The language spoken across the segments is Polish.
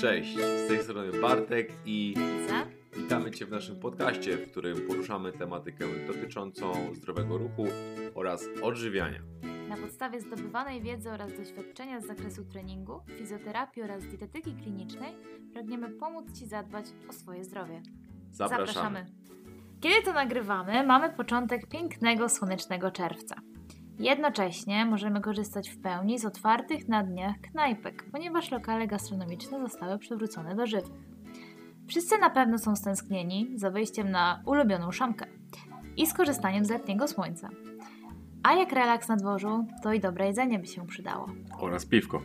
Cześć, z tej strony Bartek i witamy Cię w naszym podcaście, w którym poruszamy tematykę dotyczącą zdrowego ruchu oraz odżywiania. Na podstawie zdobywanej wiedzy oraz doświadczenia z zakresu treningu, fizjoterapii oraz dietetyki klinicznej pragniemy pomóc Ci zadbać o swoje zdrowie. Zapraszamy. Kiedy to nagrywamy, mamy początek pięknego, słonecznego czerwca. Jednocześnie możemy korzystać w pełni z otwartych na dniach knajpek, ponieważ lokale gastronomiczne zostały przywrócone do żywych. Wszyscy na pewno są stęsknieni za wyjściem na ulubioną szamkę i skorzystaniem z letniego słońca. A jak relaks na dworzu, to i dobre jedzenie by się przydało. Oraz piwko.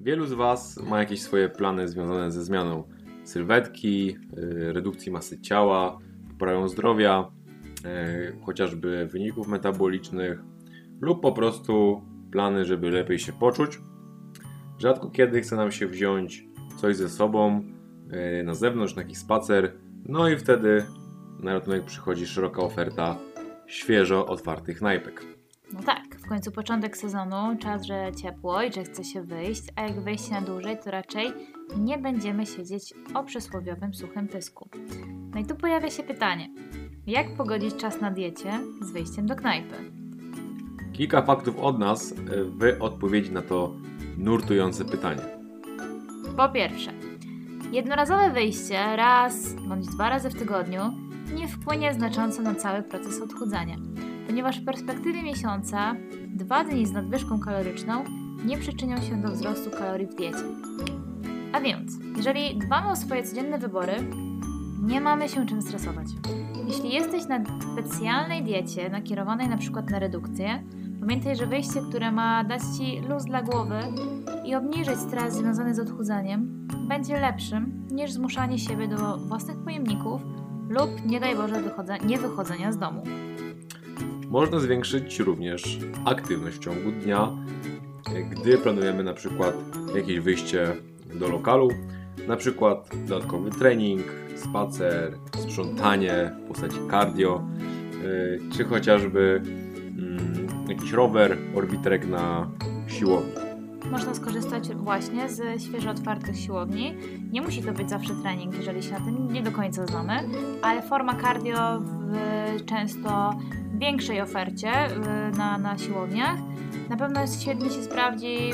Wielu z Was ma jakieś swoje plany związane ze zmianą sylwetki, yy, redukcji masy ciała, poprawą zdrowia, yy, chociażby wyników metabolicznych lub po prostu plany, żeby lepiej się poczuć. Rzadko kiedy chce nam się wziąć coś ze sobą yy, na zewnątrz, na jakiś spacer, no i wtedy na ratunek przychodzi szeroka oferta świeżo otwartych knajpek. No tak, w końcu początek sezonu, czas, że ciepło i że chce się wyjść, a jak wejść na dłużej, to raczej nie będziemy siedzieć o przysłowiowym suchym pysku. No i tu pojawia się pytanie, jak pogodzić czas na diecie z wyjściem do knajpy? Kilka faktów od nas y, w odpowiedzi na to nurtujące pytanie. Po pierwsze, jednorazowe wyjście raz bądź dwa razy w tygodniu nie wpłynie znacząco na cały proces odchudzania, ponieważ w perspektywie miesiąca dwa dni z nadwyżką kaloryczną nie przyczynią się do wzrostu kalorii w diecie. A więc, jeżeli dbamy o swoje codzienne wybory, nie mamy się czym stresować. Jeśli jesteś na specjalnej diecie nakierowanej na przykład na redukcję, pamiętaj, że wyjście, które ma dać Ci luz dla głowy i obniżyć stres związany z odchudzaniem, będzie lepszym niż zmuszanie siebie do własnych pojemników lub, nie daj Boże, wychodzenia z domu. Można zwiększyć również aktywność w ciągu dnia, gdy planujemy na przykład jakieś wyjście do lokalu, na przykład dodatkowy trening, spacer, sprzątanie w postaci cardio, yy, czy chociażby mm, jakiś rower, orbiterek na siłowni. Można skorzystać właśnie z świeżo otwartych siłowni. Nie musi to być zawsze trening, jeżeli się na tym nie do końca znamy, ale forma cardio w często większej ofercie y, na, na siłowniach na pewno świetnie się sprawdzi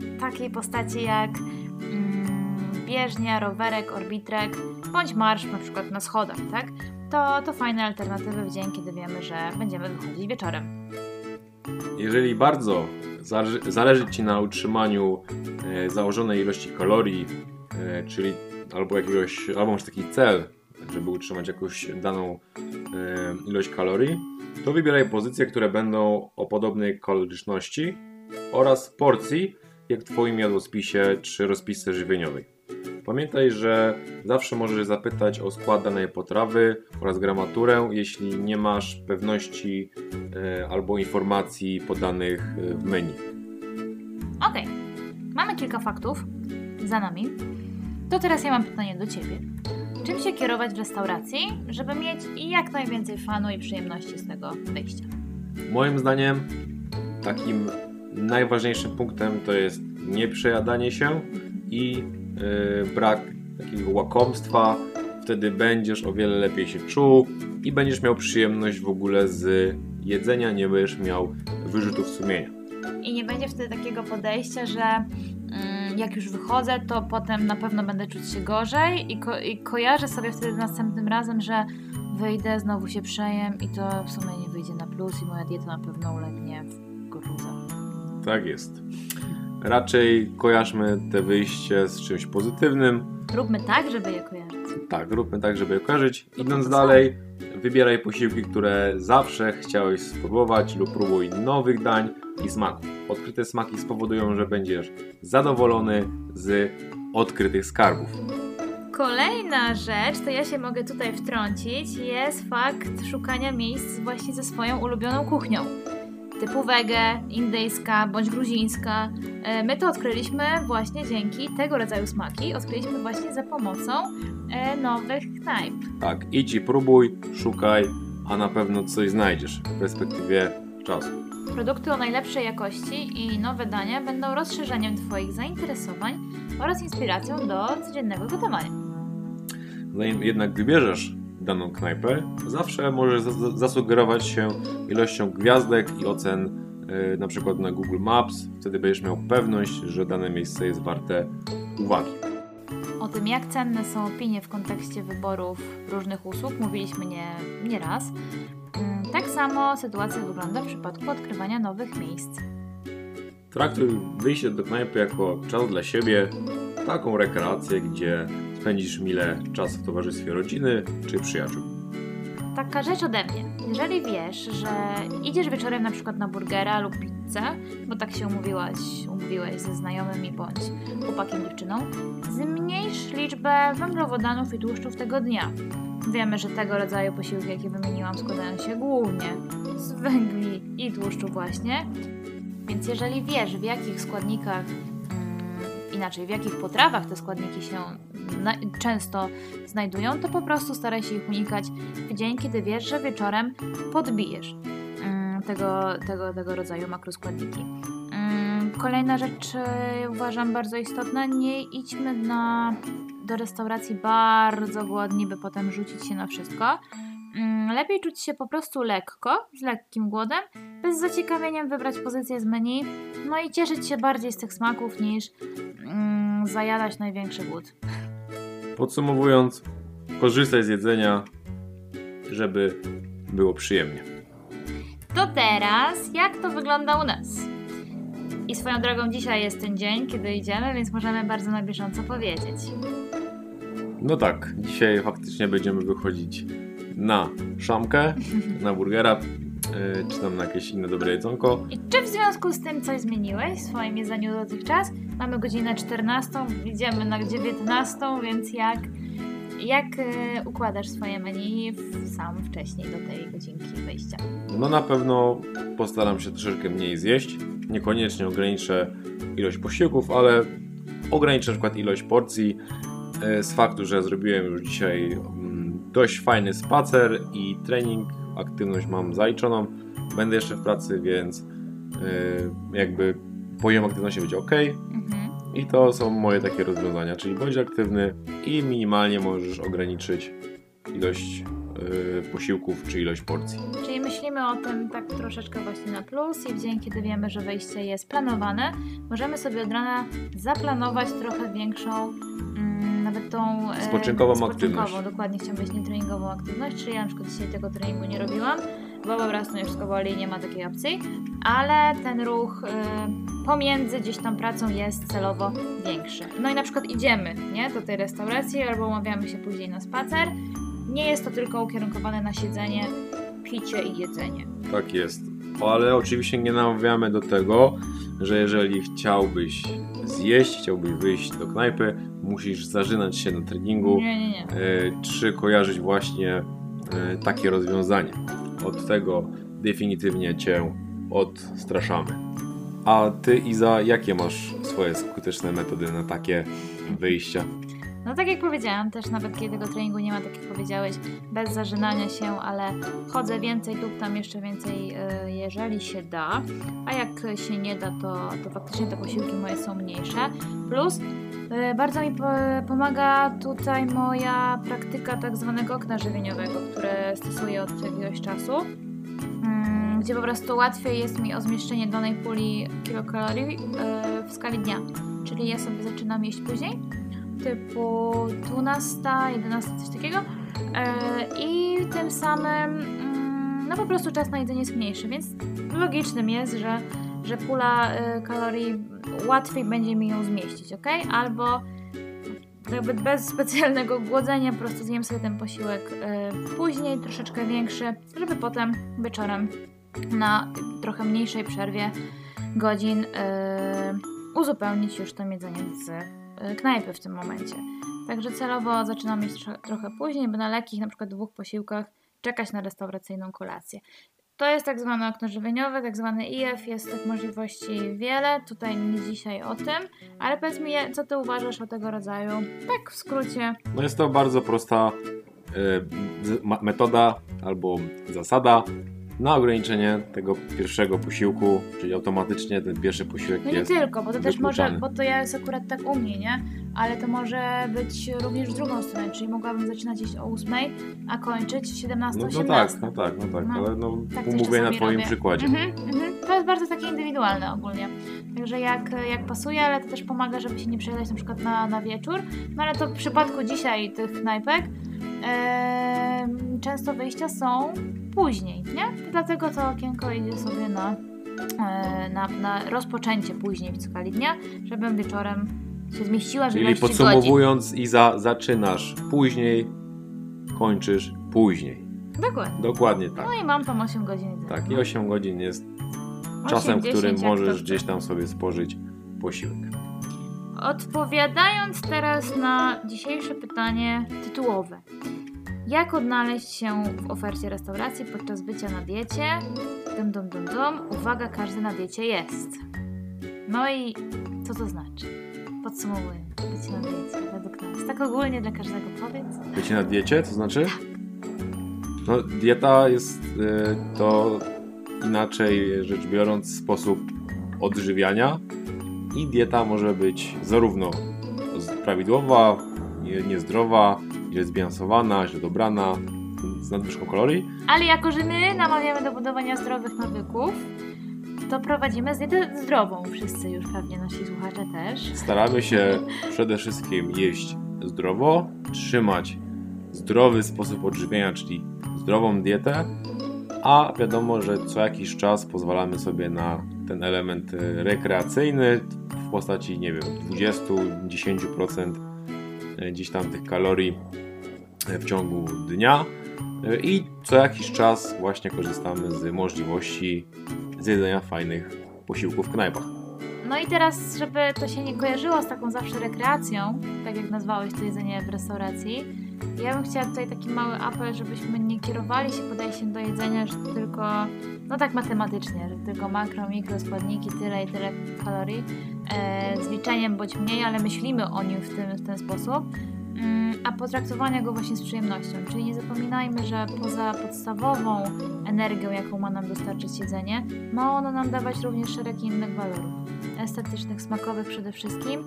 w takiej postaci jak mm, bieżnia, rowerek, orbitrek bądź marsz na przykład na schodach, tak? To, to fajne alternatywy w dzień, kiedy wiemy, że będziemy wychodzić wieczorem. Jeżeli bardzo zależy, Ci na utrzymaniu e, założonej ilości kalorii, e, czyli albo jakiegoś, albo masz taki cel, żeby utrzymać jakąś daną e, ilość kalorii, to wybieraj pozycje, które będą o podobnej kaloryczności oraz porcji, jak w Twoim jadłospisie czy rozpisce żywieniowej. Pamiętaj, że zawsze możesz zapytać o skład danej potrawy oraz gramaturę, jeśli nie masz pewności e, albo informacji podanych e, w menu. Okej, mamy kilka faktów za nami. To teraz ja mam pytanie do Ciebie. Czym się kierować w restauracji, żeby mieć jak najwięcej fanu i przyjemności z tego wyjścia? Moim zdaniem takim najważniejszym punktem to jest nieprzejadanie się i brak takiego łakomstwa. Wtedy będziesz o wiele lepiej się czuł i będziesz miał przyjemność w ogóle z jedzenia, nie będziesz miał wyrzutów sumienia. I nie będzie wtedy takiego podejścia, że mm, jak już wychodzę, to potem na pewno będę czuć się gorzej i, ko- i kojarzę sobie wtedy następnym razem, że wyjdę, znowu się przejem i to w sumie nie wyjdzie na plus i moja dieta na pewno ulegnie w gruzach. Tak jest. Raczej kojarzmy te wyjście z czymś pozytywnym. Róbmy tak, żeby je kojarzyć. Tak, róbmy tak, żeby je kojarzyć. Idąc dalej, wybieraj posiłki, które zawsze chciałeś spróbować lub próbuj nowych dań i smaków. Odkryte smaki spowodują, że będziesz zadowolony z odkrytych skarbów. Kolejna rzecz, to ja się mogę tutaj wtrącić, jest fakt szukania miejsc właśnie ze swoją ulubioną kuchnią. Typu wege, indyjska bądź gruzińska. E, My to odkryliśmy właśnie dzięki tego rodzaju smaki. Odkryliśmy właśnie za pomocą e, nowych knajp. Tak, idź i próbuj, szukaj, a na pewno coś znajdziesz w perspektywie czasu. Produkty o najlepszej jakości i nowe dania będą rozszerzeniem Twoich zainteresowań oraz inspiracją do codziennego gotowania. Zanim jednak wybierzesz daną knajpę, zawsze możesz za- za- zasugerować się ilością gwiazdek i ocen yy, na przykład na Google Maps. Wtedy będziesz miał pewność, że dane miejsce jest warte uwagi. O tym, jak cenne są opinie w kontekście wyborów różnych usług, mówiliśmy nie, nie raz. Mm, Tak samo sytuacja wygląda w przypadku odkrywania nowych miejsc. Traktuj wyjście do knajpy jako czas dla siebie, taką rekreację, gdzie spędzisz mile czasu w towarzystwie rodziny czy przyjaciół. Taka rzecz ode mnie. Jeżeli wiesz, że idziesz wieczorem na przykład na burgera lub pizzę, bo tak się umówiłaś, umówiłeś ze znajomymi bądź chłopakiem, dziewczyną, zmniejsz liczbę węglowodanów i tłuszczów tego dnia. Wiemy, że tego rodzaju posiłki, jakie wymieniłam, składają się głównie z węgli i tłuszczu właśnie. Więc jeżeli wiesz, w jakich składnikach, inaczej, w jakich potrawach te składniki się często znajdują, to po prostu staraj się ich unikać w dzień, kiedy wiesz, że wieczorem podbijesz mm, tego, tego, tego rodzaju makroskładniki. Mm, Kolejna rzecz e, uważam bardzo istotna, nie idźmy na, do restauracji bardzo głodni, by potem rzucić się na wszystko. Mm, Lepiej czuć się po prostu lekko, z lekkim głodem, bez zaciekawieniem wybrać pozycję z menu, no i cieszyć się bardziej z tych smaków niż zajadać największy głód. Podsumowując, korzystaj z jedzenia, żeby było przyjemnie. To teraz, jak to wygląda u nas? I swoją drogą dzisiaj jest ten dzień, kiedy idziemy, więc możemy bardzo na bieżąco powiedzieć. No tak, dzisiaj faktycznie będziemy wychodzić na szamkę, na burgera, yy, czy tam na jakieś inne dobre jedzonko. I czy w związku z tym coś zmieniłeś w swoim jedzeniu dotychczas? Mamy godzinę 14, idziemy na 19, więc jak, jak e, układasz swoje menu w, sam wcześniej do tej godzinki wyjścia? No na pewno postaram się troszeczkę mniej zjeść. Niekoniecznie ograniczę ilość posiłków, ale ograniczę na przykład ilość porcji. E, Z faktu, że zrobiłem już dzisiaj mm, dość fajny spacer i trening, aktywność mam zaliczoną. Będę jeszcze w pracy, więc e, jakby poziom aktywności będzie ok. Mhm. I to są moje takie rozwiązania, czyli bądź aktywny i minimalnie możesz ograniczyć ilość e, posiłków czy ilość porcji. Czyli myślimy o tym tak troszeczkę właśnie na plus i w dzień, kiedy wiemy, że wejście jest planowane, możemy sobie od rana zaplanować trochę większą, mm, tą... e, Spoczynkową aktywność. dokładnie chciałam powiedzieć, nie treningową aktywność, czyli ja na przykład dzisiaj tego treningu nie robiłam, bo po prostu mnie wszystko boli i nie ma takiej opcji, ale ten ruch y, pomiędzy gdzieś tą pracą jest celowo większy. No i na przykład idziemy, nie, do tej restauracji albo umawiamy się później na spacer, nie jest to tylko ukierunkowane na siedzenie, picie i jedzenie. Tak jest. Ale oczywiście nie namawiamy do tego, że jeżeli chciałbyś zjeść, chciałbyś wyjść do knajpy, musisz zażynać się na treningu, Nie, nie, nie. e, czy kojarzyć właśnie e, takie rozwiązanie. Od tego definitywnie Cię odstraszamy. A Ty, Iza, jakie masz swoje skuteczne metody na takie wyjścia? No tak jak powiedziałam, też nawet kiedy tego treningu nie ma, tak jak powiedziałeś, bez zażynania się, ale chodzę więcej, tam jeszcze więcej, y, jeżeli się da, a jak się nie da, to, to faktycznie te posiłki moje są mniejsze. Plus y, bardzo mi po, pomaga tutaj moja praktyka tak zwanego okna żywieniowego, które stosuję od jakiegoś czasu. Mm, Gdzie po prostu łatwiej jest mi o zmieszczenie danej puli kilokalorii y, w skali dnia. Czyli ja sobie zaczynam jeść później, typu 12, 11, coś takiego. E, I tym samym, mm, no po prostu czas na jedzenie jest mniejszy, więc logicznym jest, że, że pula e, kalorii łatwiej będzie mi ją zmieścić, ok? Albo jakby bez specjalnego głodzenia po prostu zjem sobie ten posiłek e, później, troszeczkę większy, żeby potem wieczorem na trochę mniejszej przerwie godzin e, uzupełnić już to jedzenie z knajpy w tym momencie. Także celowo zaczynam tro- trochę później, by na lekkich, na przykład dwóch posiłkach, czekać na restauracyjną kolację. To jest tak zwane okno żywieniowe, tak zwany IF, jest tych możliwości wiele, tutaj nie dzisiaj o tym, ale powiedz mi, co ty uważasz o tego rodzaju, tak w skrócie, No jest to bardzo prosta e, ma- metoda albo zasada. Na ograniczenie tego pierwszego posiłku, czyli automatycznie ten pierwszy posiłek No nie jest tylko, bo to też może, bo to jest akurat tak u mnie, nie? Ale to może być również w drugą stronę, czyli mogłabym zaczynać jeść o 8, a kończyć w 17, No, no 18. tak, no tak, no tak, No, ale no, tak mówię na twoim robię. przykładzie. Mhm, mhm. To jest bardzo takie indywidualne ogólnie. Także jak, jak pasuje, ale to też pomaga, żeby się nie przejechać na przykład na, na wieczór. No ale to w przypadku dzisiaj tych knajpek często wyjścia są później, nie? Dlatego to okienko idzie sobie na, e, na, na rozpoczęcie później w skali dnia, żebym wieczorem się zmieściła w Czyli ilości godzin. podsumowując, Iza, zaczynasz później, kończysz później. Dokładnie. Dokładnie tak. No i mam tam 8 godzin. Tak, i 8 godzin jest 8, czasem, w 10, którym możesz gdzieś tam sobie spożyć posiłek. Odpowiadając teraz na dzisiejsze pytanie tytułowe. Jak odnaleźć się w ofercie restauracji podczas bycia na diecie? Dum, dum, dum, dum. Uwaga, każdy na diecie jest. No i co to znaczy? Podsumowuję. Bycie na diecie według nas. Tak ogólnie dla każdego powiedz. Bycie na diecie, to znaczy? No, dieta jest y, to inaczej rzecz biorąc sposób odżywiania i dieta może być zarówno prawidłowa, nie- niezdrowa, źle zbilansowana, źle dobrana, z nadwyżką kalorii, Ale jako, że my namawiamy do budowania zdrowych nawyków, to prowadzimy dietę zdrową. Wszyscy już pewnie nasi słuchacze też. Staramy się przede wszystkim jeść zdrowo, trzymać zdrowy sposób odżywiania, czyli zdrową dietę, a wiadomo, że co jakiś czas pozwalamy sobie na ten element rekreacyjny w postaci, nie wiem, 20-10% e, gdzieś tam tych kalorii e, w ciągu dnia E, i co jakiś czas właśnie korzystamy z możliwości zjedzenia fajnych posiłków w knajpach. No i teraz, żeby to się nie kojarzyło z taką zawsze rekreacją, tak jak nazwałeś to jedzenie w restauracji, ja bym chciała tutaj taki mały apel, żebyśmy nie kierowali się podejściem do jedzenia, że tylko, no tak matematycznie, że tylko makro, mikro, składniki, tyle i tyle kalorii, e, z liczeniem bądź mniej, ale myślimy o nim w, tym, w ten sposób, mm, a potraktowania go właśnie z przyjemnością. Czyli nie zapominajmy, że poza podstawową energią, jaką ma nam dostarczyć jedzenie, ma ono nam dawać również szereg innych walorów estetycznych, smakowych przede wszystkim.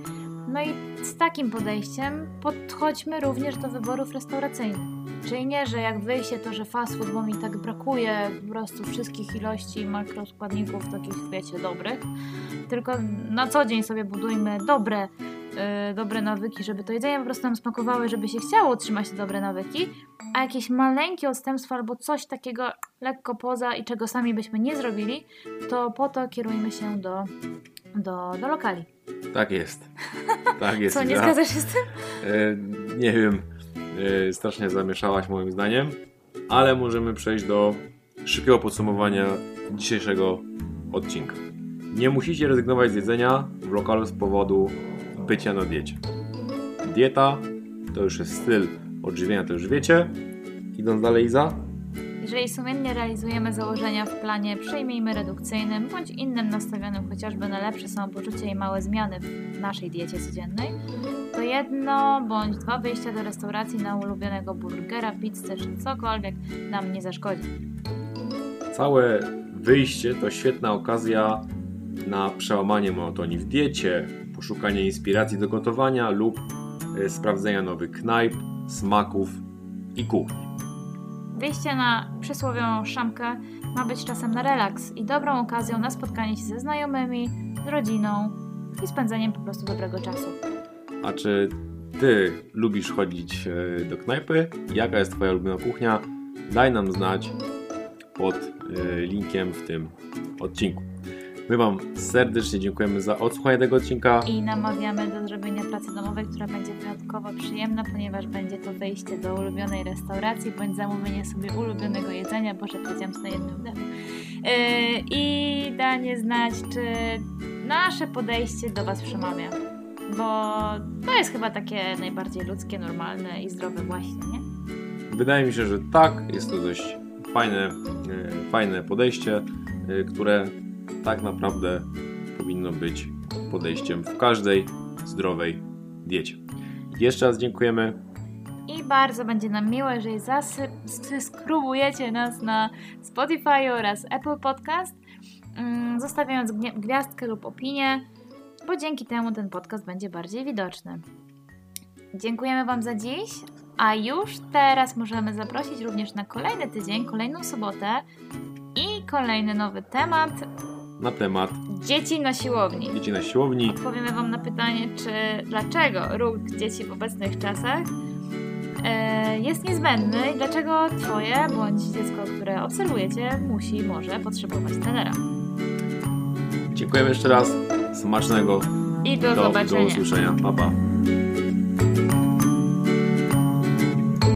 No i z takim podejściem podchodźmy również do wyborów restauracyjnych. Czyli nie, że jak wyjście to, że fast food, bo mi tak brakuje po prostu wszystkich ilości makroskładników takich, wiecie, dobrych, tylko na co dzień sobie budujmy dobre, yy, dobre nawyki, żeby to jedzenie po prostu nam smakowało, żeby się chciało utrzymać te dobre nawyki, a jakieś maleńkie odstępstwo albo coś takiego lekko poza i czego sami byśmy nie zrobili, to po to kierujmy się do, do, do lokali. Tak jest. Tak jest. Co, nie Iza. zgadzasz się z tym? E, nie wiem, e, strasznie zamieszałaś moim zdaniem, ale możemy przejść do szybkiego podsumowania dzisiejszego odcinka. Nie musicie rezygnować z jedzenia w lokalu z powodu bycia na diecie. Dieta to już jest styl odżywiania, to już wiecie. Idąc dalej, Iza, Jeżeli sumiennie realizujemy założenia w planie przyjmijmy redukcyjnym bądź innym nastawionym chociażby na lepsze samopoczucie i małe zmiany w naszej diecie codziennej, to jedno bądź dwa wyjścia do restauracji na ulubionego burgera, pizzę czy cokolwiek nam nie zaszkodzi. Całe wyjście to świetna okazja na przełamanie monotonii w diecie, poszukanie inspiracji do gotowania lub e, sprawdzenia nowych knajp, smaków i kuchni. Wyjście na przysłowiową szamkę ma być czasem na relaks i dobrą okazją na spotkanie się ze znajomymi, z rodziną i spędzeniem po prostu dobrego czasu. A czy ty lubisz chodzić e, do knajpy? Jaka jest twoja ulubiona kuchnia? Daj nam znać pod e, linkiem w tym odcinku. My wam serdecznie dziękujemy za odsłuchanie tego odcinka. I namawiamy do zrobienia pracy domowej, która będzie wyjątkowo przyjemna, ponieważ będzie to wejście do ulubionej restauracji bądź zamówienie sobie ulubionego jedzenia, bo że powiedziałam na jednym wdechu. Yy, I danie znać, czy nasze podejście do Was przemawia. Bo to jest chyba takie najbardziej ludzkie, normalne i zdrowe właśnie, nie? Wydaje mi się, że tak, jest to dość fajne, e, fajne podejście, e, które tak naprawdę powinno być podejściem w każdej zdrowej diecie. Jeszcze raz dziękujemy. I bardzo będzie nam miło, jeżeli zasubskrybujecie nas na Spotify oraz Apple Podcast, mm, zostawiając gwiazdkę lub opinię, bo dzięki temu ten podcast będzie bardziej widoczny. Dziękujemy Wam za dziś, a już teraz możemy zaprosić również na kolejny tydzień, kolejną sobotę i kolejny nowy temat Na temat dzieci na siłowni. dzieci na siłowni. Odpowiemy Wam na pytanie, czy dlaczego ruch dzieci w obecnych czasach e, jest niezbędny i dlaczego Twoje bądź dziecko, które obserwujecie, musi, może potrzebować trenera. Dziękujemy jeszcze raz. Smacznego. I do, Do, do zobaczenia. usłyszenia. Pa, pa.